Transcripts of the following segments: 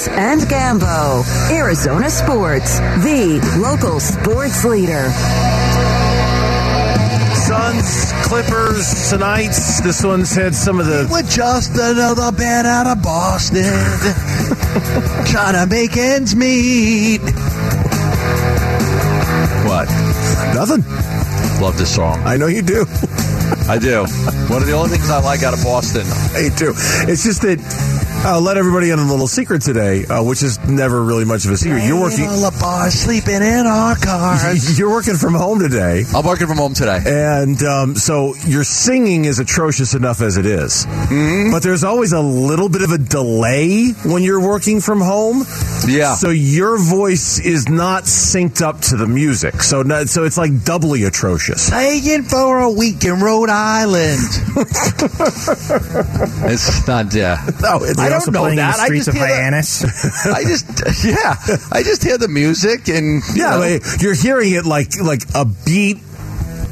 Suns and Gambo. Arizona Sports, the local sports leader. Suns, Clippers tonight. This one's had some of the. With just another band out of Boston, trying to make ends meet. What? Nothing. Love this song. I know you do. I do. One of the only things I like out of Boston. I too. It's just that I'll let everybody in on a little secret today, uh, which is never really much of a secret. You're working. All the sleeping in our cars. You're working from home today, I'm working from home today. and um, so your singing is atrocious enough as it is. But there's always a little bit of a delay when you're working from home. Yeah. So your voice is not synced up to the music. So not, so it's like doubly atrocious. Staying for a week in Rhode Island. It's not, yeah. No, it's I don't know that. I just of hear the- I just, yeah. I just hear the music and, you Yeah, know, I mean, you're hearing it like like a beat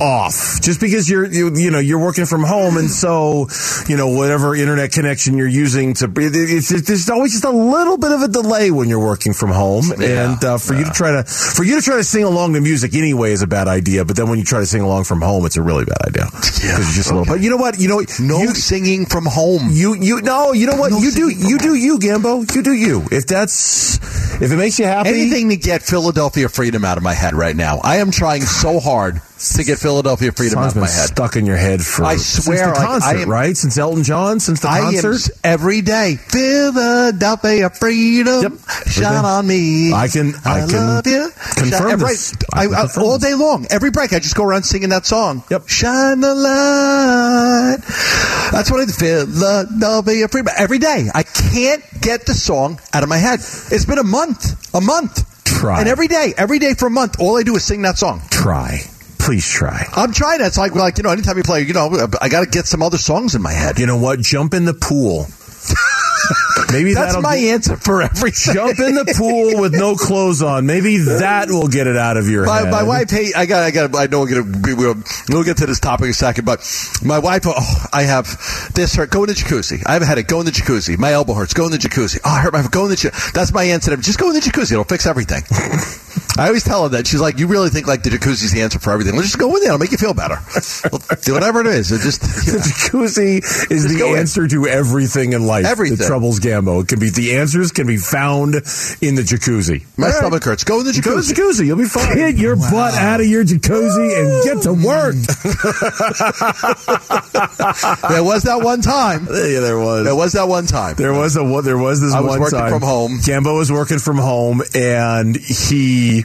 off. Just because you're you, you know you're working from home and so you know whatever internet connection you're using to it- it's, it's there's always just a little bit of a delay when you're working from home. Yeah, and uh, for you to try to for you to try to sing along to music anyway is a bad idea but then when you try to sing along from home it's a really bad idea. You're just a little but you know what? You know? No you, singing from home. you you no you know what? No you do you do you Gambo. You do you. If that's if it makes you happy anything to get Philadelphia freedom out of my head right now. I am trying so hard to get Philadelphia freedom song's out of my head. stuck in your head for I since swear, the like, concert, I am- right? Since Elton John, since the I am concert. s- every day. Philadelphia freedom, Yep. shine on me. I can- I can love you. confirm Shine- this. Right, I I, I- confirm all this. day long, every break, I just go around singing that song. Yep. Shine the light. That's what I Philadelphia freedom every day. I can't get the song out of my head. It's been a month, a month. Try. And every day, every day for a month, all I do is sing that song. try, please try. I'm trying. It's like, like you know, anytime you play, you know, I got to get some other songs in my head. You know what? Jump in the pool. Maybe That's my answer for everything. Jump in the pool with no clothes on. Maybe that will get it out of your My, head. my wife, hey, I got, I got, I know we're gonna, be- we'll, we'll get to this topic in a second, but my wife, oh, I have this hurt. Go in the jacuzzi. I have a headache. Go in the jacuzzi. My elbow hurts. Go in the jacuzzi. Oh, I hurt my. Go in the. jacuzzi. That's my answer. Just go in the jacuzzi. It'll fix everything. I always tell her that. She's like, you really think like the jacuzzi's the answer for everything? Let's just go in there. It'll make you feel better. Do whatever it is. It just you the jacuzzi is Just the go in. answer to everything in life. Everything. that troubles Gambo. It can be the answers can be found in the jacuzzi. my right. stomach hurts. Go in the Go to jacuzzi. the jacuzzi. You'll be fine. Get your butt out of your jacuzzi and get to work. There was that one time. yeah, there was. There was that one time. There was a? There was this one. Time. I was one working time. from home. Gambo was working from home, and he.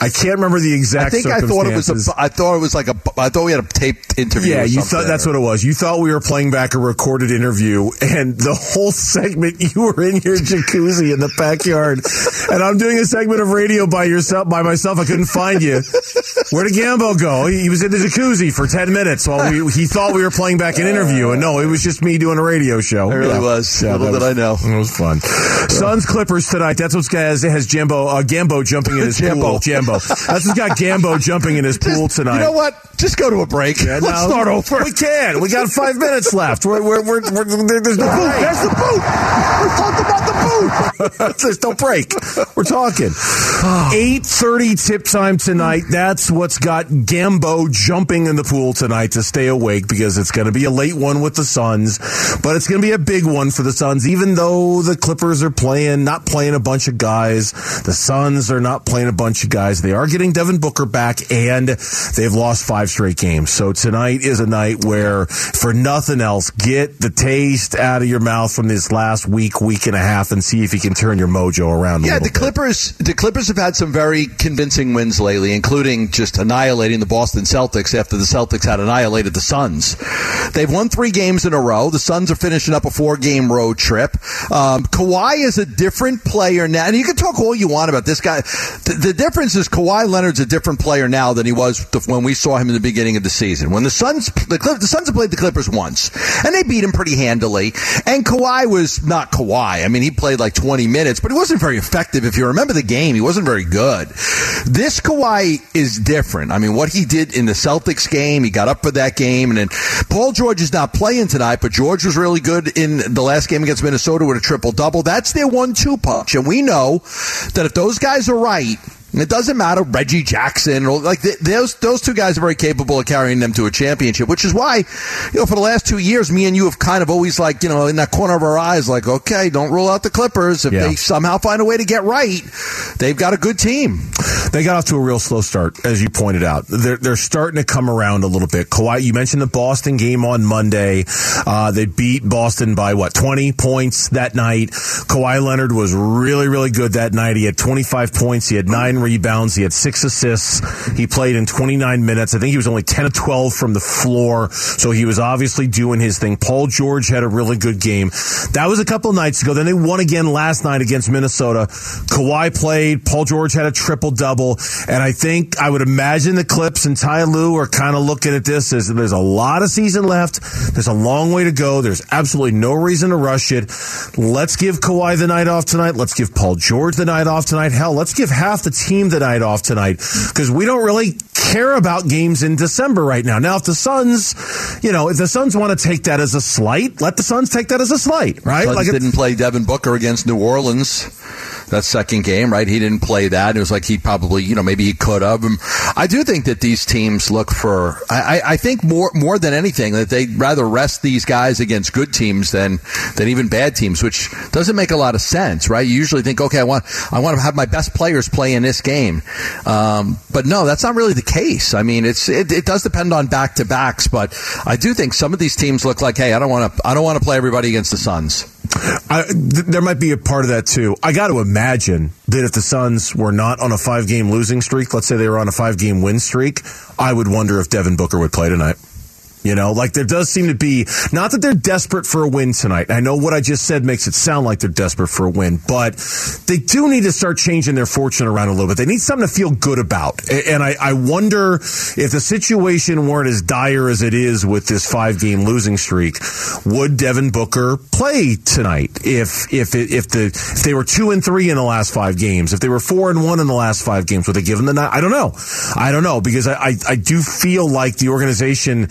I can't remember the exact. I think I thought it was a. I thought it was like a. I thought we had a taped interview. Yeah, you thought that's what it was. You thought we were playing back a recorded interview, and the whole segment you were in your jacuzzi in the backyard, and I'm doing a segment of radio by yourself, by myself. I couldn't find you. Where did Gambo go? He was in the jacuzzi for ten minutes while we, he thought we were playing back an interview, and no, it was just me doing a radio show. It really was. Little that did I know. It was fun. Suns Clippers tonight. That's what's has has Jambo uh, Gambo jumping in his Jambo. pool. Jambo. That's what's got Gambo jumping in his pool tonight. You know what? Just go to a break. Yeah, Let's no, start over. We can. We got five minutes left. We're, we're, we're, we're, there's no break. There's the boot. We talked about the boot. there's no break. We're talking. Eight thirty tip time tonight. That's what's got Gambo jumping in the pool tonight to stay awake because it's going to be a late one with the Suns, but it's going to be a big one for the Suns. Even though the Clippers are playing, not playing a bunch of guys, the Suns are not playing a bunch of guys. They are getting Devin Booker back, and they've lost five straight games. So tonight is a night where, for nothing else, get the taste out of your mouth from this last week, week and a half, and see if you can turn your mojo around. a Yeah, the bit. Clippers. The Clippers have had some very convincing wins lately, including just annihilating the Boston Celtics after the Celtics had annihilated the Suns. They've won three games in a row. The Suns are finishing up a four-game road trip. Um, Kawhi is a different player now, and you can talk all you want about this guy. The, the difference is Kawhi Leonard's a different player now than he was when we saw him in the beginning of the season. When the Suns, the, the Suns have played the Clippers once, and they beat him pretty handily. And Kawhi was not Kawhi. I mean, he played like 20 minutes, but he wasn't very effective. If you remember the game, he wasn't very good. This Kawhi is different. I mean, what he did in the Celtics game, he got up for that game, and then Paul George is not playing tonight, but George was really good in the last game against Minnesota with a triple double. That's their one-two punch, and we know that if those guys are right it doesn't matter Reggie Jackson or like those those two guys are very capable of carrying them to a championship, which is why you know for the last two years, me and you have kind of always like you know in that corner of our eyes, like okay, don't rule out the Clippers if yeah. they somehow find a way to get right. They've got a good team. They got off to a real slow start, as you pointed out. They're they're starting to come around a little bit. Kawhi, you mentioned the Boston game on Monday. Uh, they beat Boston by what twenty points that night. Kawhi Leonard was really really good that night. He had twenty five points. He had nine rebounds. He had six assists. He played in 29 minutes. I think he was only 10 of 12 from the floor. So he was obviously doing his thing. Paul George had a really good game. That was a couple nights ago. Then they won again last night against Minnesota. Kawhi played. Paul George had a triple double. And I think I would imagine the Clips and Ty Lue are kind of looking at this as there's a lot of season left. There's a long way to go. There's absolutely no reason to rush it. Let's give Kawhi the night off tonight. Let's give Paul George the night off tonight. Hell, let's give half the team the night off tonight because we don't really care about games in December right now. Now, if the Suns, you know, if the Suns want to take that as a slight, let the Suns take that as a slight, right? Suns like didn't play Devin Booker against New Orleans that second game, right? He didn't play that. It was like he probably, you know, maybe he could have. I do think that these teams look for. I, I think more more than anything that they'd rather rest these guys against good teams than than even bad teams, which doesn't make a lot of sense, right? You usually think, okay, I want I want to have my best players play in this game, um, but no, that's not really the case. I mean, it's it, it does depend on back to backs, but I do think some of these teams look like, hey, I don't want to I don't want to play everybody against the Suns. I, th- there might be a part of that too. I got to imagine that if the Suns were not on a five game losing streak, let's say they were on a five game win streak, I would wonder if Devin Booker would play tonight. You know, like there does seem to be, not that they're desperate for a win tonight. I know what I just said makes it sound like they're desperate for a win, but they do need to start changing their fortune around a little bit. They need something to feel good about. And I, I wonder if the situation weren't as dire as it is with this five game losing streak, would Devin Booker play tonight if, if, if the, if they were two and three in the last five games, if they were four and one in the last five games, would they give him the night? I don't know. I don't know because I, I, I do feel like the organization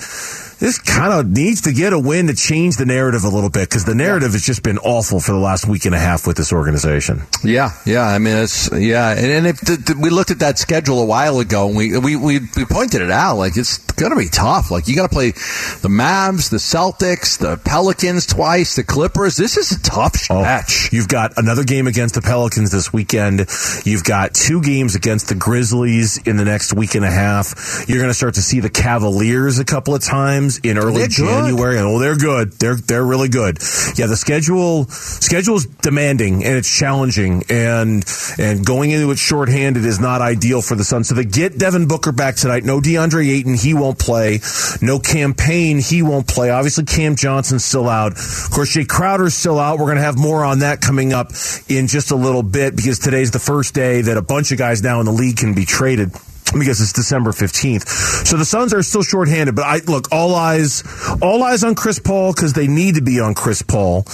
this kind of needs to get a win to change the narrative a little bit because the narrative yeah. has just been awful for the last week and a half with this organization. Yeah, yeah. I mean, it's yeah, and, and if the, the, we looked at that schedule a while ago, and we we we, we pointed it out, like it's going to be tough. Like you got to play the Mavs, the Celtics, the Pelicans twice, the Clippers. This is a tough oh, stretch. Oh, you've got another game against the Pelicans this weekend. You've got two games against the Grizzlies in the next week and a half. You're going to start to see the Cavaliers a couple of times games in early January. And oh, they're good. They're they're really good. Yeah, the schedule schedule's demanding and it's challenging and and going into it shorthanded is not ideal for the Suns. So they get Devin Booker back tonight. No DeAndre Ayton, he won't play. No Cam Payne, he won't play. Obviously Cam Johnson's still out. Of course, Jae Crowder's still out. We're gonna have more on that coming up in just a little bit because today's the first day that a bunch of guys now in the league can be traded because it's December 15th. So the Suns are still shorthanded, but I look, all eyes, all eyes on Chris Paul because they need to be on Chris Paul.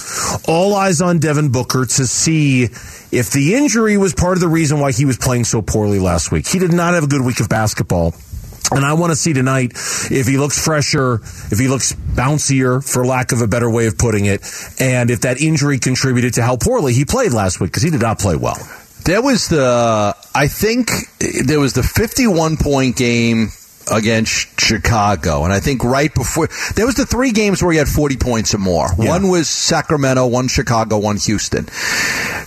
All eyes on Devin Booker to see if the injury was part of the reason why he was playing so poorly last week. He did not have a good week of basketball. And I want to see tonight if he looks fresher, if he looks bouncier, for lack of a better way of putting it, and if that injury contributed to how poorly he played last week because he did not play well. There was the, I think there was the 51 point game against Chicago. And I think right before there was the three games where he had 40 points or more. Yeah. One was Sacramento, one Chicago, one Houston.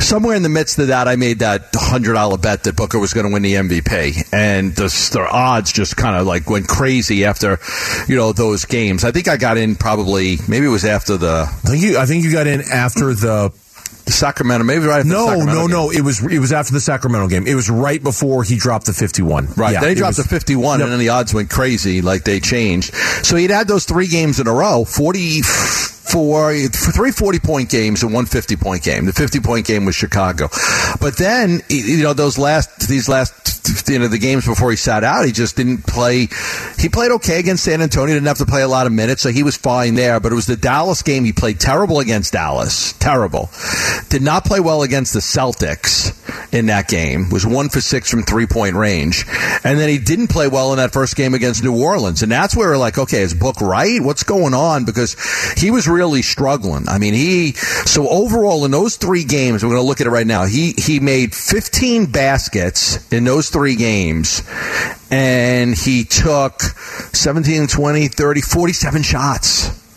Somewhere in the midst of that, I made that $100 bet that Booker was going to win the MVP. And the, the odds just kind of like went crazy after, you know, those games. I think I got in probably, maybe it was after the. I think you, I think you got in after the Sacramento, maybe right. no, no, game. no. It was it was after the Sacramento game. It was right before he dropped the fifty-one. Right. Yeah, then he dropped was, the fifty-one, yep. and then the odds went crazy. Like they changed. So he'd had those three games in a row. Forty for, for three 40 point games and one 50 point game. The 50 point game was Chicago. But then, you know, those last, these last you know the games before he sat out, he just didn't play. He played okay against San Antonio. Didn't have to play a lot of minutes, so he was fine there. But it was the Dallas game. He played terrible against Dallas. Terrible. Did not play well against the Celtics in that game. Was one for six from three point range, and then he didn't play well in that first game against New Orleans. And that's where we're like, okay, is Book right? What's going on? Because he was really struggling. I mean, he so overall in those three games, we're going to look at it right now. He he made 15 baskets in those three games, and he took 17, 20, 30, 47 shots.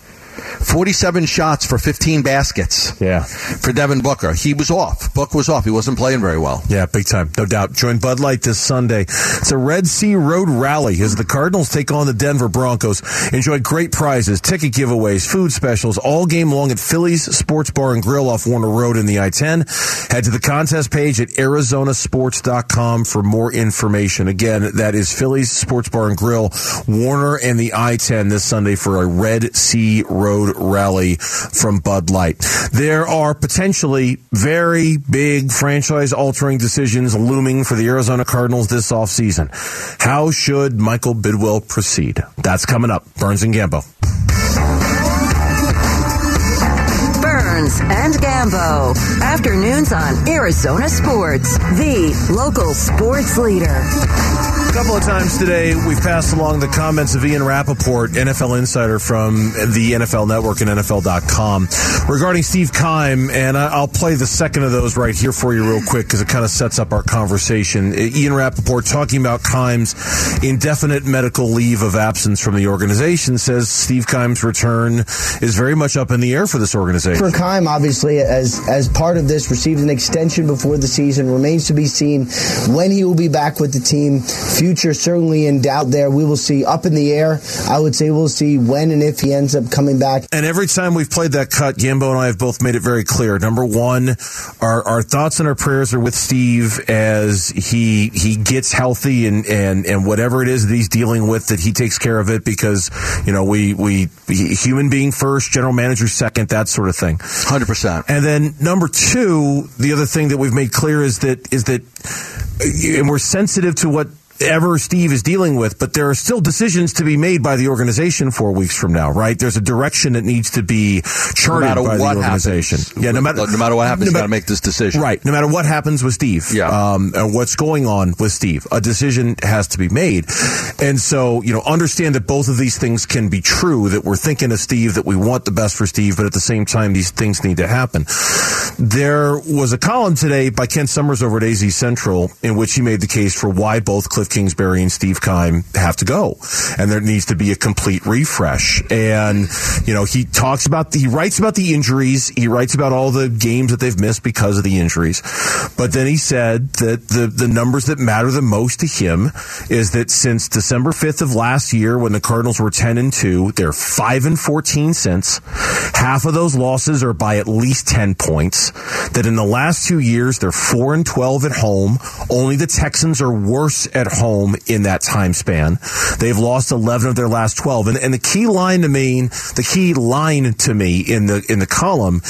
47 shots for 15 baskets. Yeah. For Devin Booker. He was off. Book was off. He wasn't playing very well. Yeah, big time. No doubt. Join Bud Light this Sunday. It's a Red Sea Road rally as the Cardinals take on the Denver Broncos. Enjoy great prizes, ticket giveaways, food specials all game long at Phillies Sports Bar and Grill off Warner Road in the I-10. Head to the contest page at arizonasports.com for more information. Again, that is Phillies Sports Bar and Grill, Warner and the I-10 this Sunday for a Red Sea Road rally from Bud Light. There are potentially very big franchise altering decisions looming for the Arizona Cardinals this offseason. How should Michael Bidwill proceed? That's coming up. Burns and Gambo. Burns and Gambo. Afternoons on Arizona Sports, the local sports leader. Couple of times today, we've passed along the comments of Ian Rapoport, NFL insider from the NFL Network and NFL.com, regarding Steve Keim. And I'll play the second of those right here for you, real quick, because it kind of sets up our conversation. Ian Rapoport, talking about Keim's indefinite medical leave of absence from the organization, says Steve Keim's return is very much up in the air for this organization. For Keim, obviously, as, as part of this, received an extension before the season. Remains to be seen when he will be back with the team future certainly in doubt there. We will see up in the air. I would say we'll see when and if he ends up coming back. And every time we've played that cut, Gambo and I have both made it very clear. Number one, our, our thoughts and our prayers are with Steve as he he gets healthy and, and, and whatever it is that he's dealing with, that he takes care of it because, you know, we, we human being first, general manager second, that sort of thing. 100%. And then number two, the other thing that we've made clear is that is that and we're sensitive to what ever Steve is dealing with, but there are still decisions to be made by the organization four weeks from now, right? There's a direction that needs to be charted no by the organization. Happens, yeah, no matter, no matter what happens, no you got to make this decision. Right. No matter what happens with Steve. Yeah. Um, and what's going on with Steve, a decision has to be made. And so, you know, understand that both of these things can be true, that we're thinking of Steve, that we want the best for Steve, but at the same time, these things need to happen. There was a column today by Kent Somers over at AZ Central in which he made the case for why both Cliff Kingsbury and Steve Keim have to go. And there needs to be a complete refresh. And, you know, he talks about, the, he writes about the injuries. He writes about all the games that they've missed because of the injuries. But then he said that the, the numbers that matter the most to him is that since December 5th of last year, when the Cardinals were 10 and 2, they're 5 and 14 since. Half of those losses are by at least 10 points. That in the last two years, they're 4 and 12 at home. Only the Texans are worse at home in that time span. They've lost 11 of their last 12. And, and the key line to me, the key line to me in the, in the column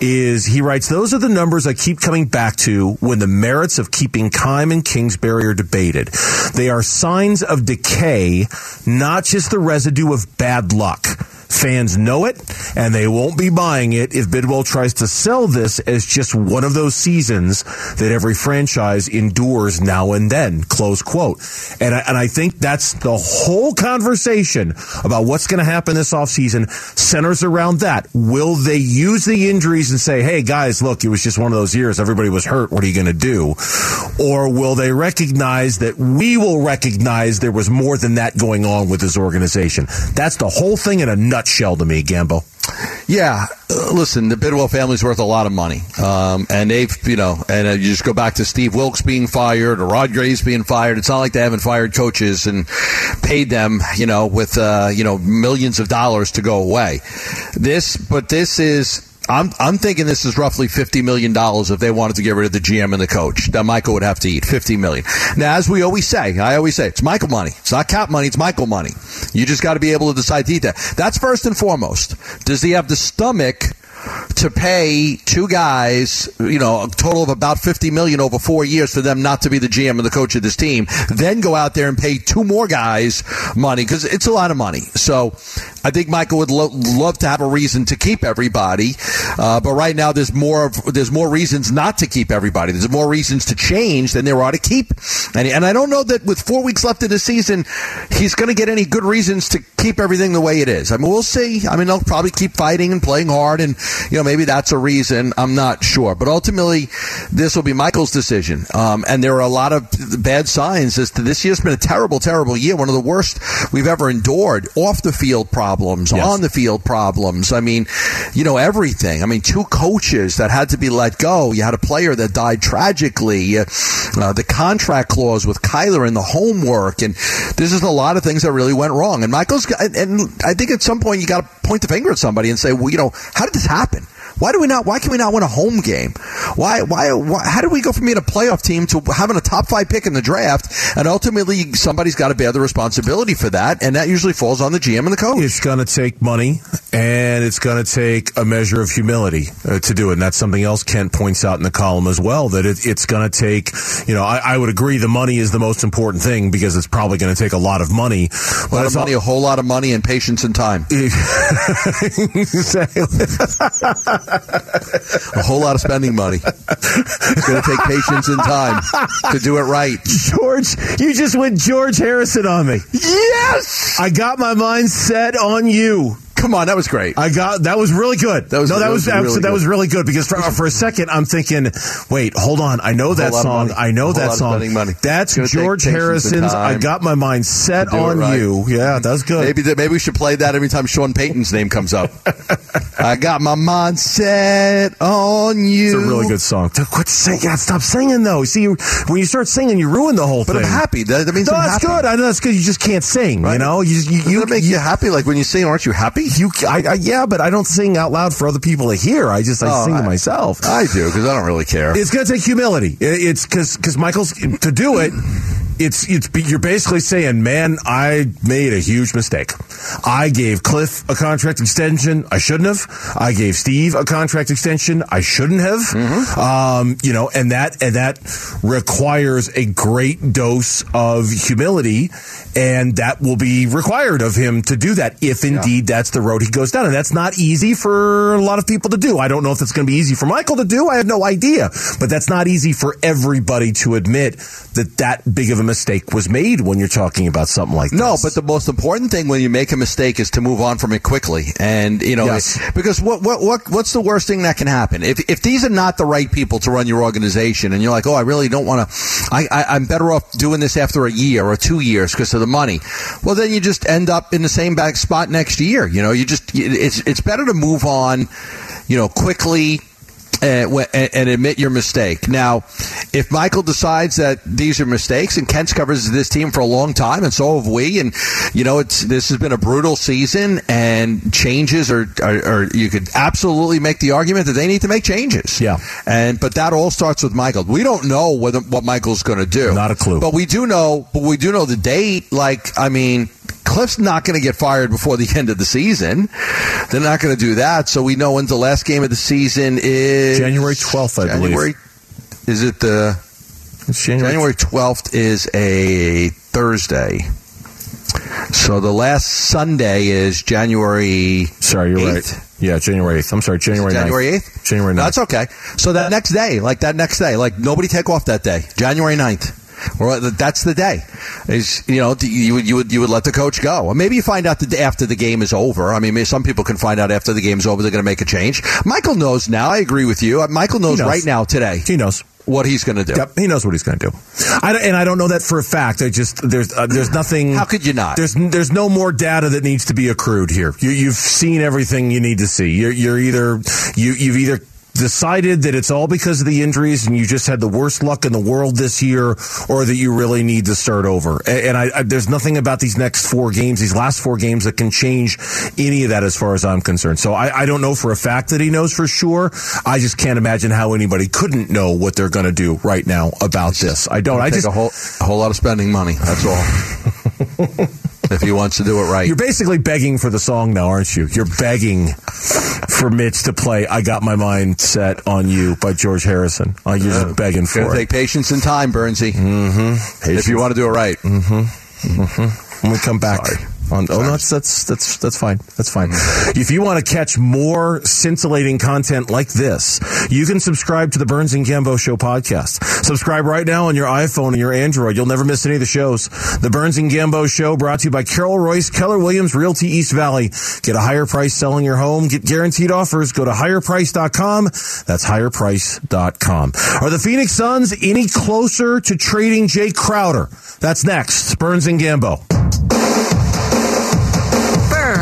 is he writes, those are the numbers I keep coming back to when the merits of keeping Keim and Kingsbury are debated. They are signs of decay, not just the residue of bad luck. Fans know it, and they won't be buying it if Bidwill tries to sell this as just one of those seasons that every franchise endures now and then. Close quote. And I, and I think that's the whole conversation about what's going to happen this offseason centers around that. Will they use the injuries and say, hey, guys, look, it was just one of those years. Everybody was hurt. What are you going to do? Or will they recognize that we will recognize there was more than that going on with this organization? That's the whole thing in a nutshell to me, Gambo. Yeah, uh, listen, the Bidwill family's worth a lot of money, um, and they've, you know, and uh, you just go back to Steve Wilks being fired or Rod Graves being fired. It's not like they haven't fired coaches and paid them, you know, with uh, you know millions of dollars to go away. This, but this is I'm I'm thinking this is roughly fifty million dollars if they wanted to get rid of the GM and the coach that Michael would have to eat fifty million. Now, as we always say, I always say it's Michael money. It's not cap money. It's Michael money. You just got to be able to decide to eat that. That's first and foremost. Does he have the stomach? to pay two guys, you know, a total of about 50 million over four years for them not to be the GM and the coach of this team, then go out there and pay two more guys money because it's a lot of money. So I think Michael would lo- love to have a reason to keep everybody, uh, but right now there's more of, there's more reasons not to keep everybody. There's more reasons to change than there are to keep. And, and I don't know that with four weeks left in the season, he's going to get any good reasons to keep everything the way it is. I mean, we'll see. I mean, they'll probably keep fighting and playing hard, and you know maybe that's a reason. I'm not sure, but ultimately, this will be Michael's decision. Um, and there are a lot of bad signs as to this year's been a terrible, terrible year. One of the worst we've ever endured. Off the field Yes. on the field problems. I mean, you know everything. I mean, two coaches that had to be let go. You had a player that died tragically. Uh, uh, the contract clause with Kyler and the homework, and there's just a lot of things that really went wrong. And Michael's, and I think at some point you got to point the finger at somebody and say, well, you know, how did this happen? Why do we not? Why can we not win a home game? Why? Why? why how did we go from being a playoff team to having a top five pick in the draft? And ultimately, somebody's got to bear the responsibility for that, and that usually falls on the GM and the coach. It's going to take money and it's going to take a measure of humility uh, to do it. And that's something else Kent points out in the column as well that it, it's going to take, you know, I, I would agree the money is the most important thing because it's probably going to take a lot of money. A lot of money, a whole lot of money, and patience and time. A whole lot of spending money. It's going to take patience and time to do it right. George, you just went George Harrison on me. Yes. I got my mind set on you. Come on, that was great. I got that was really good. That was- no, that, that was, was really that good. was really good because for, for a second I'm thinking, wait, hold on, I know that song. I know that song. That's George Harrison's. I got my mind set to do it on right. you. Yeah, that's good. Maybe maybe we should play that every time Sean Payton's name comes up. I got my mind set on you. It's a really good song. Quit singing. Stop singing though. See, when you start singing, you ruin the whole But thing. I'm happy. That, that means No, I'm that's happy. good. I know that's good. You just can't sing. You know, you you, Doesn't you make you happy? Like when you sing, aren't you happy? You, I, I, yeah, but I don't sing out loud for other people to hear. I just I Oh, sing to myself. I do because I don't really care. It's going to take humility. It- It's because because Michael's to do it. It's it's you're basically saying, man, I made a huge mistake. I gave Cliff a contract extension. I shouldn't have. I gave Steve a contract extension. I shouldn't have. Um, you know, and that and that requires a great dose of humility, and that will be required of him to do that if indeed that's the road he goes down. And that's not easy for a lot of people to do. I don't know if it's going to be easy for Michael to do. I have no idea, but that's not easy for everybody to admit that that big of a mistake was made when you're talking about something like No, but the most important thing when you make a mistake is to move on from it quickly, and you know, Yes. because what what what what's the worst thing that can happen if if these are not the right people to run your organization, and you're like, oh, I really don't want to, I, I I'm better off doing this after a year or two years because of the money. Well, then you just end up in the same back spot next year. You know, you just it's it's better to move on, you know, quickly and, and, admit your mistake. Now, if Michael decides that these are mistakes, and Kent's covers this team for a long time, and so have we, and you know, it's this has been a brutal season, and changes are, are, are you could absolutely make the argument that they need to make changes. Yeah. and but that all starts with Michael. We don't know whether what Michael's going to do. Not a clue. But we do know. But we do know the date. Like, I mean. Cliff's not going to get fired before the end of the season. They're not going to do that. So we know when the last game of the season is January 12th, I believe. January, Is it the It's January. January 12th is a Thursday. So the last Sunday is January Sorry, you're 8th? right. Yeah, January 8th. I'm sorry, January 9th. January 8th? January 9th. That's okay. So that next day, like that next day, like nobody take off that day, January 9th. Or that's the day. Is you know you would you would you would let the coach go, or maybe you find out the day after the game is over. I mean, some people can find out after the game's over they're going to make a change. Michael knows now. I agree with you. Uh, Michael knows, knows. right now today He knows. what he's going to do. Yep, he knows what he's going to do. I, and I don't know that for a fact. I just there's uh, there's nothing. How could you not? There's there's no more data that needs to be accrued here. You, you've seen everything you need to see. You're, you're either you you've either decided that it's all because of the injuries and you just had the worst luck in the world this year, or that you really need to start over. And I, I there's nothing about these next four games, these last four games, that can change any of that as far as I'm concerned. So I, I don't know for a fact that he knows for sure. I just can't imagine how anybody couldn't know what they're going to do right now about this. I don't. I just a whole a whole lot of spending money. That's all. if he wants to do it right. You're basically begging for the song now, aren't you? You're begging for Mitch to play "I Got My Mind Set on You" by George Harrison. Oh, you're just begging for it. take patience and time, Bernsey. Mm-hmm. If you want to do it right. Mm-hmm. Mm-hmm. when we come back. On, oh, no, that's, that's that's that's fine. That's fine. If you want to catch more scintillating content like this, you can subscribe to the Burns and Gambo Show podcast. Subscribe right now on your iPhone and your Android. You'll never miss any of the shows. The Burns and Gambo Show brought to you by Carol Royse, Keller Williams, Realty East Valley. Get a higher price selling your home. Get guaranteed offers. Go to higherprice.com. That's higherprice.com. Are the Phoenix Suns any closer to trading Jae Crowder? That's next. Burns and Gambo.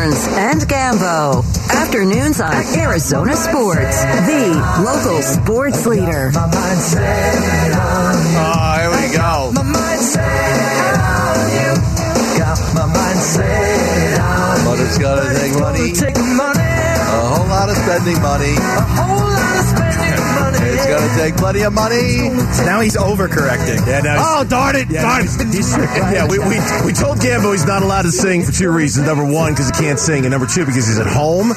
Burns and Gambo. Afternoons on Arizona Sports, the local sports leader. Oh, here we go. But it's going to take money. A whole lot of spending money. A whole lot of spending money. It's going to take plenty of money. Now he's overcorrecting. Yeah, now Oh, darn it. yeah, darn it. he's- yeah, we, we, we told Gambo he's not allowed to sing for two reasons. Number one, because he can't sing, and number two, because he's at home.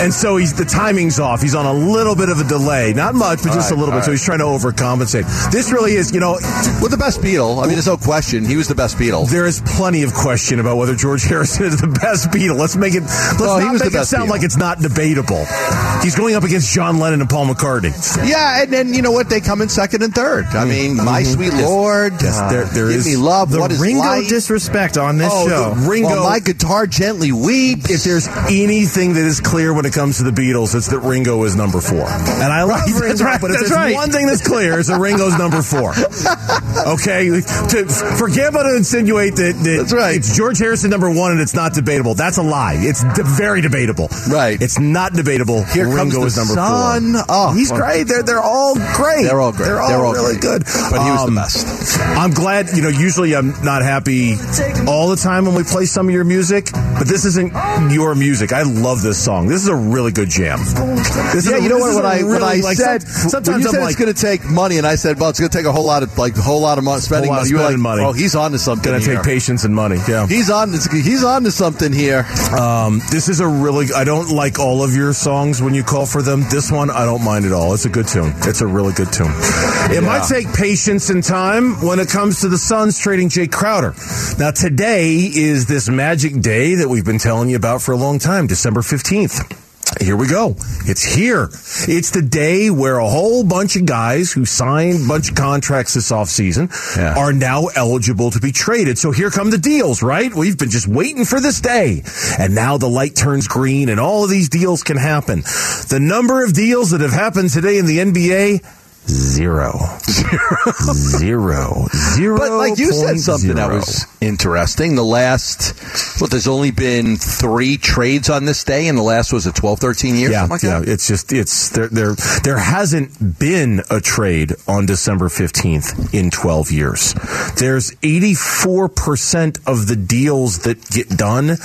And so he's the timing's off. He's on a little bit of a delay. Not much, but just All a little right, bit. So he's trying to overcompensate. This really is, you know, With the best Beatle. I mean, there's no question. He was the best Beatle. there is plenty of question about whether George Harrison is the best Beatle. Let's make it. Let's Well, he not was make the it sound Beatle. like it's not debatable. He's going up against John Lennon and Paul McCartney. Yeah, and then you know what? They come in second and third. I mean, my sweet Lord, Mm-hmm. Yes, there- there give is me love. The what is Ringo disrespect on this Oh, show. Ringo. While my guitar gently weeps. if there's anything that is clear when it comes to the Beatles, it's that Ringo is number four. And I love Ringo, that's right, but if there's right. one thing that's clear, is that Ringo's number four. Okay, to, for Gambo to insinuate that, that That's right. it's George Harrison number one and it's not debatable, that's a lie. It's de- very debatable. Right. It's not debatable. Here comes Ringo the is number sun. four. Oh, he's well. great. They're they're all great. They're all great. They're all, They're all really great. good. But he was the Um, best. I'm glad, you know, usually I'm not happy all the time when we play some of your music, but this isn't your music. I love this song. This is a really good jam. This is Yeah, a- you know what? is When I when I like, said sometimes I'm said like, it's going to take money, and I said, well, it's going to take a whole lot of like a whole lot of money, spending money. You like, money. Oh, he's on to something. gonna take patience and money. Yeah. He's on. He's on to something here. Um, this is a really. I don't like all of your songs when you call for them. This one, I don't mind at all. It's a good tune. It's a really good tune. It might take patience and time when it comes to the Suns trading Jae Crowder. Now, today is this magic day that we've been telling you about for a long time, December 15th. Here we go. It's here. It's the day where a whole bunch of guys who signed a bunch of contracts this offseason Yeah. are now eligible to be traded. So here come the deals, right? We've been just waiting for this day. And now the light turns green and all of these deals can happen. The number of deals that have happened today in the NBA, zero. Zero. Zero. But like you said something that was interesting. The last, well, there's only been three trades on this day, and the last was a 12, 13 years. Yeah, like yeah. that? It's just it's there. There there hasn't been a trade on December fifteenth in twelve years. There's eighty four percent of the deals that get done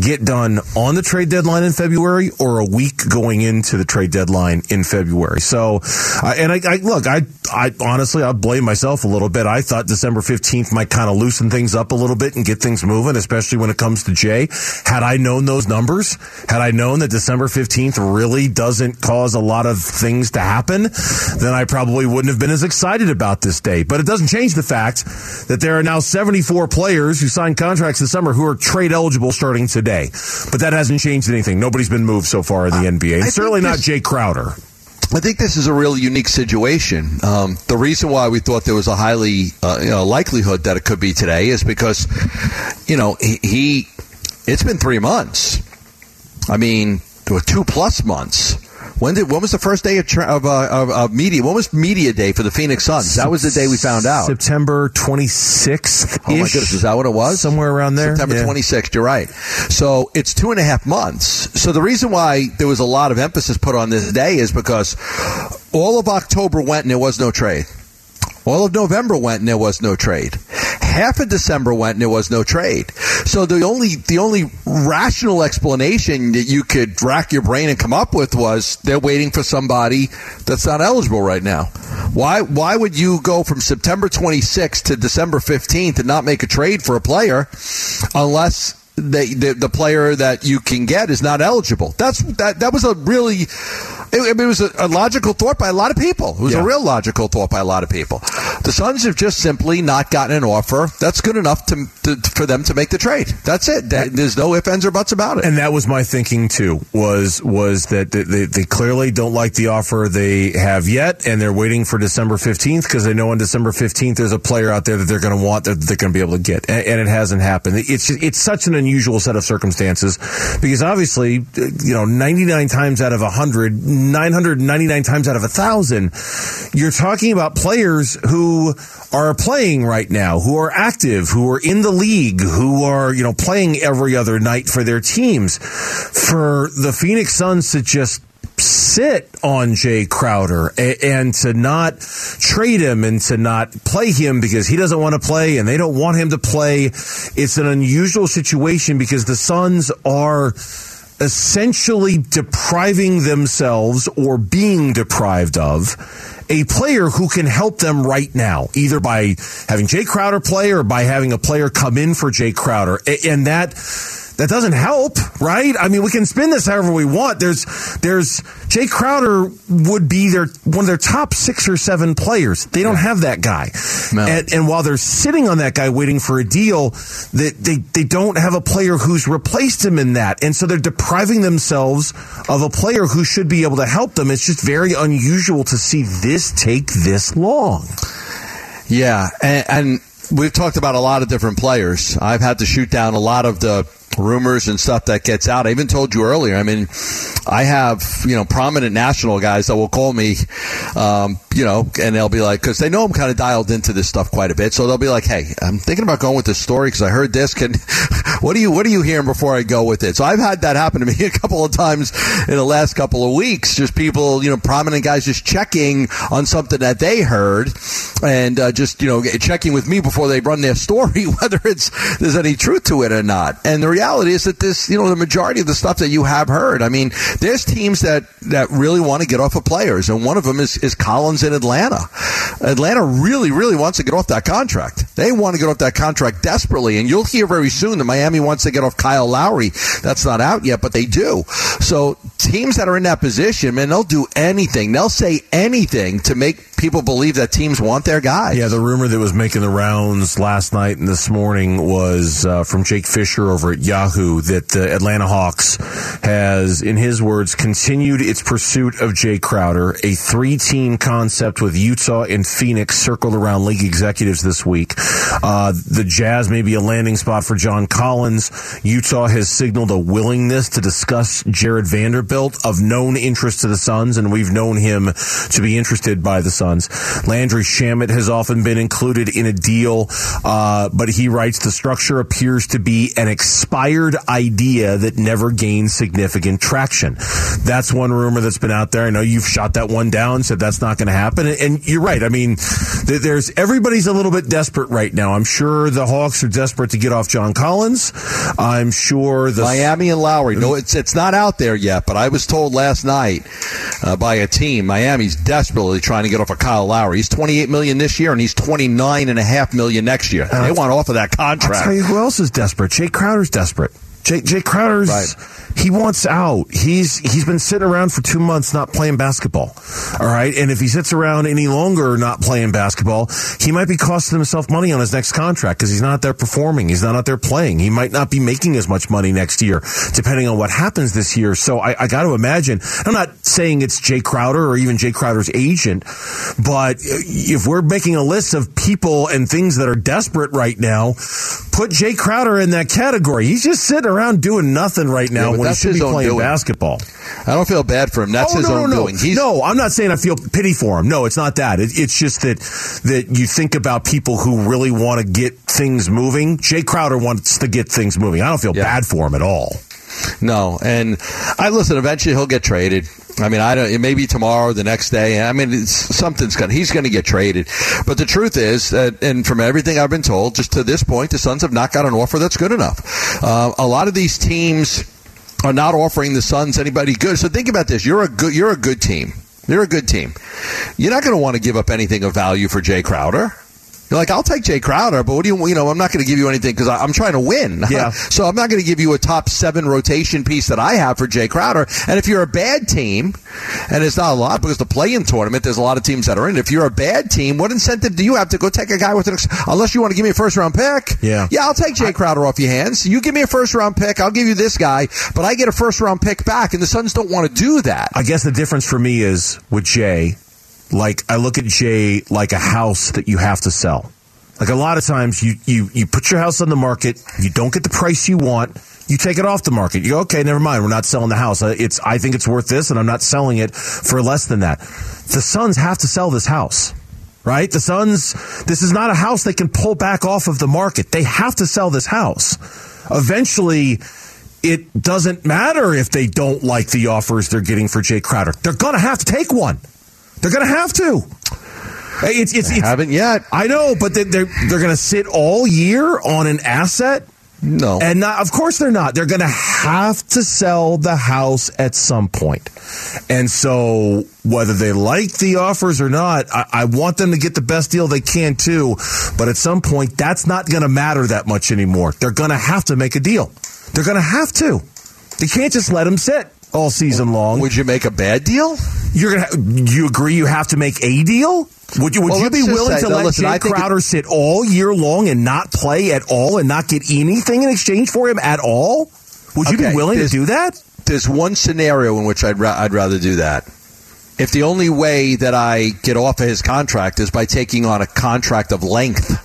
get done on the trade deadline in February or a week going into the trade deadline in February. So, uh, and I, I look, I I honestly I blame myself a little bit. I thought December fifteenth might kind of loosen things up a little bit and get things moving, especially when it comes to Jae. Had I known those numbers, had I known that December 15th really doesn't cause a lot of things to happen, then I probably wouldn't have been as excited about this day. But it doesn't change the fact that there are now 74 players who signed contracts this summer who are trade eligible starting today. But that hasn't changed anything. Nobody's been moved so far in the NBA. Certainly not Jae Crowder. I think this is a really unique situation. Um, the reason why we thought there was a highly uh, you know, likelihood that it could be today is because, you know, he, he it's been three months. I mean, two plus months. When did when was the first day of, of, uh, of, of media? When was media day for the Phoenix Suns? That was the day we found out. September 26th. Oh my goodness, is that what it was? Somewhere around there. September Yeah. 26th, you're right. So it's two and a half months. So the reason why there was a lot of emphasis put on this day is because all of October went and there was no trade. All of November went and there was no trade. Half of December went and there was no trade. So the only the only rational explanation that you could rack your brain and come up with was they're waiting for somebody that's not eligible right now. Why why would you go from September 26th to December 15th and not make a trade for a player unless the, the, the player that you can get is not eligible? That's that that was a really it, it was a, a, logical thought by a lot of people. It was yeah. a real logical thought by a lot of people. The Suns have just simply not gotten an offer that's good enough to, to for them to make the trade. That's it. That, there's no ifs, ands, or buts about it. And that was my thinking too. Was was that they, they clearly don't like the offer they have yet, and they're waiting for December fifteenth because they know on December fifteenth there's a player out there that they're going to want that they're going to be able to get, and, and, it hasn't happened. It's it's such an unusual set of circumstances because obviously, you know, 99 times out of 100, 999 times out of a thousand, you're talking about players who are playing right now, who are active, who are in the league, who are, you know, playing every other night for their teams. For the Phoenix Suns to just sit on Jae Crowder and, to not trade him and to not play him because he doesn't want to play and they don't want him to play. It's an unusual situation because the Suns are essentially depriving themselves or being deprived of a player who can help them right now, either by having Jae Crowder play or by having a player come in for Jae Crowder. And that that doesn't help, right? I mean, we can spin this however we want. There's, there's Jae Crowder would be their one of their top six or seven players. They don't have that guy, no. and, and, while they're sitting on that guy waiting for a deal, they, they they don't have a player who's replaced him in that, and so they're depriving themselves of a player who should be able to help them. It's just very unusual to see this take this long. Yeah, and, and we've talked about a lot of different players. I've had to shoot down a lot of the rumors and stuff that gets out. I even told you earlier. I mean, I have you know prominent national guys that will call me, um, you know, and they'll be like, because they know I'm kind of dialed into this stuff quite a bit, so they'll be like, "Hey, I'm thinking about going with this story because I heard this. Can what are you what are you hearing before I go with it?" So I've had that happen to me a couple of times in the last couple of weeks. Just people, you know, prominent guys just checking on something that they heard, and uh, just you know checking with me before they run their story whether it's there's any truth to it or not. And the reality is that this, you know, the majority of the stuff that you have heard. I mean, there's teams that that really want to get off of players, and one of them is is Collins in Atlanta. Atlanta really, really wants to get off that contract. They want to get off that contract desperately, and you'll hear very soon that Miami wants to get off Kyle Lowry. That's not out yet, but they do. So teams that are in that position, man, they'll do anything. They'll say anything to make people believe that teams want their guys. Yeah, the rumor that was making the rounds last night and this morning was uh, from Jake Fisher over at Yahoo that the Atlanta Hawks has, in his words, continued its pursuit of Jae Crowder, a three-team concept with Utah and Phoenix circled around league executives this week. Uh, the Jazz may be a landing spot for John Collins. Utah has signaled a willingness to discuss Jarred Vanderbilt of known interest to the Suns, and we've known him to be interested by the Suns. Landry Shamet has often been included in a deal, uh, but he writes the structure appears to be an expired idea that never gained significant traction. That's one rumor that's been out there. I know you've shot that one down, said that's not going to happen, and you're right. I mean, there's everybody's a little bit desperate right now. I'm sure the Hawks are desperate to get off John Collins. I'm sure the Miami and Lowry. No, it's it's not out there yet, but I was told last night uh, by a team Miami's desperately trying to get off a Kyle Lowry. He's 28 million this year, and he's 29 and a half million next year. Uh, they want off of that contract. I'll tell you who else is desperate. Jae Crowder's desperate. Jay, Jae Crowder's right. He wants out. He's he's been sitting around for two months not playing basketball. All right, and if he sits around any longer not playing basketball, he might be costing himself money on his next contract because he's not there performing. He's not out there playing. He might not be making as much money next year, depending on what happens this year. So I, I got to imagine. I'm not saying it's Jae Crowder or even Jae Crowder's agent, but if we're making a list of people and things that are desperate right now, put Jae Crowder in that category. He's just sitting around doing nothing right now yeah, when should be playing doing. basketball. I don't feel bad for him. That's oh, his no, own no, no. doing. He's, no, I'm not saying I feel pity for him. No, it's not that. It, it's just that that you think about people who really want to get things moving. Jae Crowder wants to get things moving. I don't feel yeah. bad for him at all. No, and I listen. Eventually, he'll get traded. I mean, I don't. It may be tomorrow, the next day. I mean, something's going. He's going to get traded. But the truth is, that, and from everything I've been told, just to this point, the Suns have not got an offer that's good enough. Uh, a lot of these teams are not offering the Suns anybody good. So think about this: you're a good. You're a good team. You're a good team. you're not going to want to give up anything of value for Jae Crowder. You're like, I'll take Jae Crowder, but what do you, you know, I'm not going to give you anything because I'm trying to win. Yeah. so I'm not going to give you a top seven rotation piece that I have for Jae Crowder. And if you're a bad team, and it's not a lot because the play-in tournament, there's a lot of teams that are in. If you're a bad team, what incentive do you have to go take a guy with an, ex- unless you want to give me a first round pick? Yeah. Yeah, I'll take Jae Crowder off your hands. You give me a first round pick, I'll give you this guy, but I get a first round pick back, and the Suns don't want to do that. I guess the difference for me is with Jay, like I look at Jae like a house that you have to sell. Like a lot of times you, you, you put your house on the market, you don't get the price you want, you take it off the market. You go, okay, never mind. We're not selling the house. Uh, It's, I think it's worth this and I'm not selling it for less than that. The Suns have to sell this house. Right? The Suns, this is not a house they can pull back off of the market. They have to sell this house. Eventually, it doesn't matter if they don't like the offers they're getting for Jae Crowder. They're going to have to take one. They're going to have to. It's, it's, it's, Haven't yet. I know, but they- they're they're going to sit all year on an asset, No. and not, of course they're not. They're going to have to sell the house at some point. point, and so whether they like the offers or not, I, I want them to get the best deal they can too. But at some point, that's not going to matter that much anymore. They're going to have to make a deal. They're going to have to. They can't just let them sit all season long. Would you make a bad deal? You're gonna. You agree? You have to make a deal. Would you? Would Well, you be willing say- to no, let listen, Jae think it- Crowder sit all year long and not play at all and not get anything in exchange for him at all? Would you Okay, be willing to do that? There's one scenario in which I'd, ra- I'd rather do that. If the only way that I get off of his contract is by taking on a contract of length,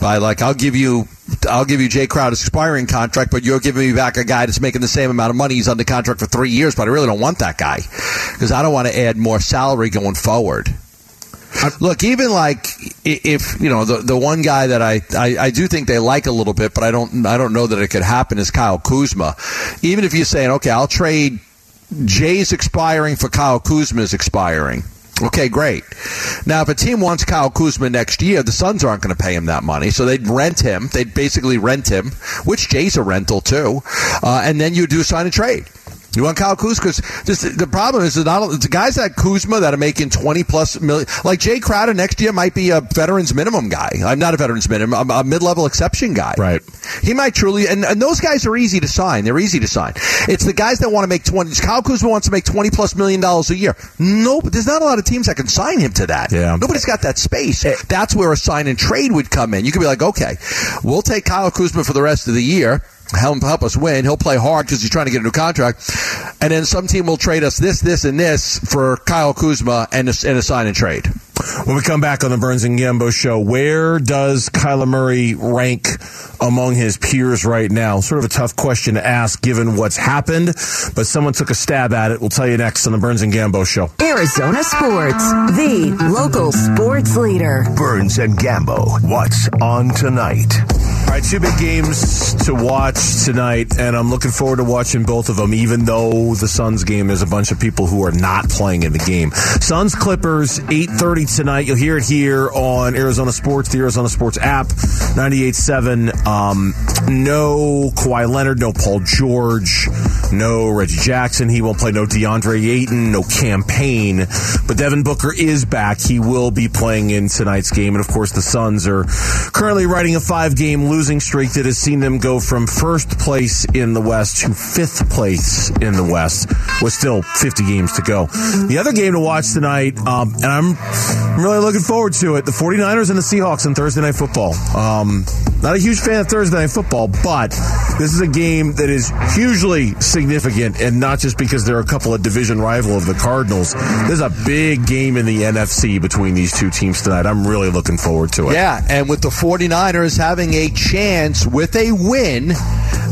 by like I'll give you I'll give you Jae Crowder's expiring contract, but you're giving me back a guy that's making the same amount of money. He's under contract for three years, but I really don't want that guy because I don't want to add more salary going forward. Look, even like if you know the the one guy that I, I I do think they like a little bit, but I don't I don't know that it could happen is Kyle Kuzma. Even if you're saying, okay, I'll trade Jae's expiring for Kyle Kuzma's expiring. Okay, great. Now, if a team wants Kyle Kuzma next year, the Suns aren't going to pay him that money, so they'd rent him. They'd basically rent him, which Jae's a rental too, uh, and then you do sign a trade. You want Kyle Kuzma because the problem is not the guys like Kuzma that are making twenty plus million, like Jae Crowder next year might be a veterans minimum guy. I'm not a veterans minimum, I'm a mid level exception guy. Right. He might truly, and, and those guys are easy to sign. They're easy to sign. It's the guys that want to make twenty. Kyle Kuzma wants to make twenty plus million dollars a year. Nope, there's not a lot of teams that can sign him to that. Yeah. nobody's got that space. Eh. That's where a sign and trade would come in. You could be like, okay, we'll take Kyle Kuzma for the rest of the year. Help, help us win. He'll play hard because he's trying to get a new contract. And then some team will trade us this, this, and this for Kyle Kuzma and a, and a sign and trade. When we come back on the Burns and Gambo show, where does Kyler Murray rank among his peers right now? Sort of a tough question to ask given what's happened, but someone took a stab at it. We'll tell you next on the Burns and Gambo show. Arizona Sports, the local sports leader. Burns and Gambo. What's on tonight? All right, two big games to watch tonight, and I'm looking forward to watching both of them, even though the Suns game, there's a bunch of people who are not playing in the game. Suns Clippers, 8.30 tonight. You'll hear it here on Arizona Sports, the Arizona Sports app, 98.7. Um, no Kawhi Leonard, no Paul George, no Reggie Jackson. He won't play no DeAndre Ayton, no Cam Payne. But Devin Booker is back. He will be playing in tonight's game. And of course, the Suns are currently riding a five game losing streak that has seen them go from first place in the West to fifth place in the West with still 50 games to go. The other game to watch tonight, um, and I'm I'm really looking forward to it, the 49ers and the Seahawks on Thursday Night Football. Um, not a huge fan of Thursday Night Football, but this is a game that is hugely significant, and not just because they're a couple of division rival of the Cardinals. There's a big game in the NFC between these two teams tonight. I'm really looking forward to it. Yeah, and with the 49ers having a chance with a win,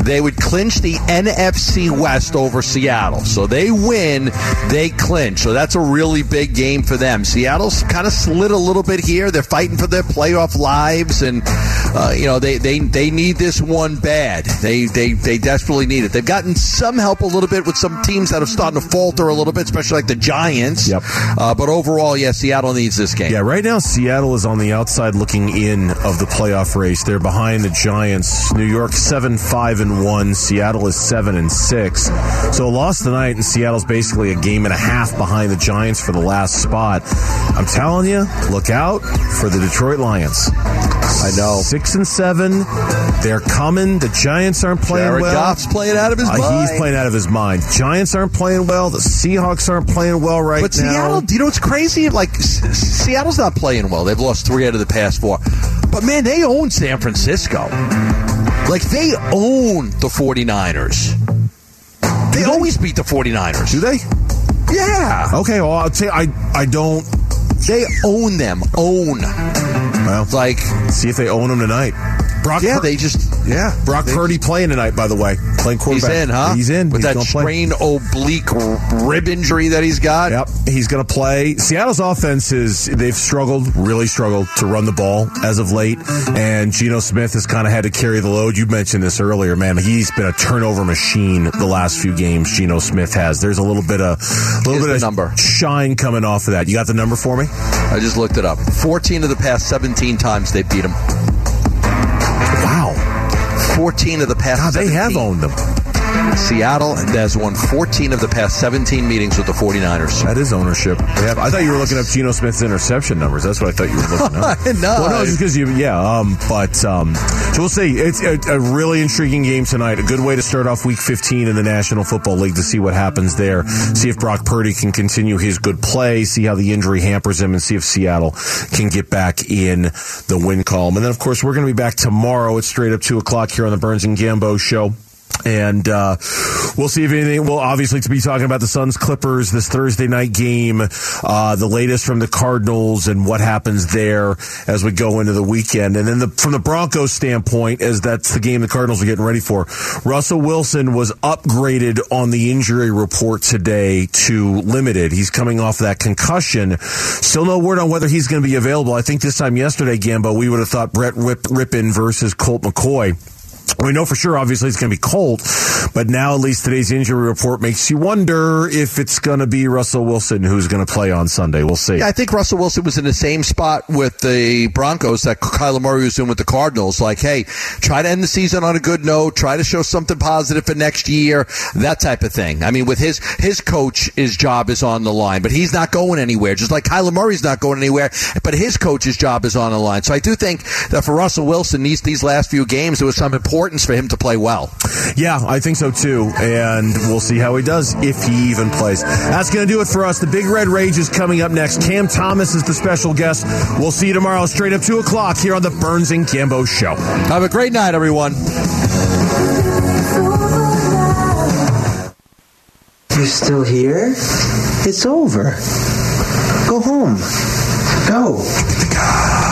they would clinch the NFC West over Seattle. So they win, they clinch. So that's a really big game for them. Seattle's kind of slid a little bit here. They're fighting for their playoff lives, and uh, you know they, they they need this one bad. They They they desperately need it. They've gotten some help a little bit with some teams that have started to falter a little bit, especially like the Giants. Yep. Uh, but overall, yeah, Seattle needs this game. Yeah, right now Seattle is on the outside looking in of the playoff race. They're behind the Giants. New York seven five and one. Seattle is seven and six. So a loss tonight, and Seattle's basically a game and a half behind the Giants for the last spot. I'm telling you, look out for the Detroit Lions. I know. Six and seven. They're coming. The Giants aren't playing Jared well. Goff's playing out of his Uh, mind. he's playing out of his mind. Giants aren't playing well. The Seahawks aren't playing well right But now. But Seattle, do you know what's crazy? Like S- Seattle's not playing well. They've lost three out of the past four. But man, they own San Francisco. Like they own the 49ers. They always beat the 49ers. do they? Yeah. Okay, well, I'll tell you, I, I don't. They own them. Own. Well, Like, see if they own them tonight. Brock yeah, Pur- they just, yeah. Brock They- Purdy playing tonight, by the way. Playing quarterback. He's in, huh? He's in. With He's that strained oblique rib injury that he's got. Yep, he's going to play. Seattle's offense is they've struggled, really struggled to run the ball as of late, and Geno Smith has kind of had to carry the load. You mentioned this earlier, man. He's been a turnover machine the last few games. Geno Smith has. There's a little bit of a little Here's bit of number. shine coming off of that. You got the number for me? I just looked it up. 14 of the past 17 times they beat him. Wow, 14 of the past God, they 17. have owned them. Seattle and has won 14 of the past 17 meetings with the 49ers. That is ownership. They have, I thought you were looking up Geno Smith's interception numbers. That's what I thought you were looking up. No. well, no, just because you, yeah. Um, but um, so we'll see. It's a, a really intriguing game tonight. A good way to start off Week 15 in the National Football League to see what happens there. See if Brock Purdy can continue his good play. See how the injury hampers him, and see if Seattle can get back in the win column. And then, of course, we're going to be back tomorrow. It's straight up two o'clock here on the Burns and Gambo show. And uh, we'll see if anything. We'll obviously to be talking about the Suns Clippers this Thursday night game, uh, the latest from the Cardinals and what happens there as we go into the weekend. And then the, from the Broncos standpoint, as that's the game the Cardinals are getting ready for, Russell Wilson was upgraded on the injury report today to limited. He's coming off that concussion. Still no word on whether he's going to be available. I think this time yesterday, Gambo, we would have thought Brett Rip, Rypien versus Colt McCoy. We know for sure, obviously, it's going to be Colt, but now at least today's injury report makes you wonder if it's going to be Russell Wilson who's going to play on Sunday. We'll see. Yeah, I think Russell Wilson was in the same spot with the Broncos that Kyler Murray was in with the Cardinals. Like, hey, try to end the season on a good note, try to show something positive for next year, that type of thing. I mean, with his his coach, his job is on the line, but he's not going anywhere. Just like Kyler Murray's not going anywhere, but his coach's job is on the line. So I do think that for Russell Wilson, these these last few games, there was some importance for him to play well. Yeah, I think so too. And we'll see how he does if he even plays. That's going to do it for us. The Big Red Rage is coming up next. Cam Thomas is the special guest. We'll see you tomorrow straight up 2 o'clock here on the Burns and Gambo Show. Have a great night, everyone. You're still here? It's over. Go home. Go.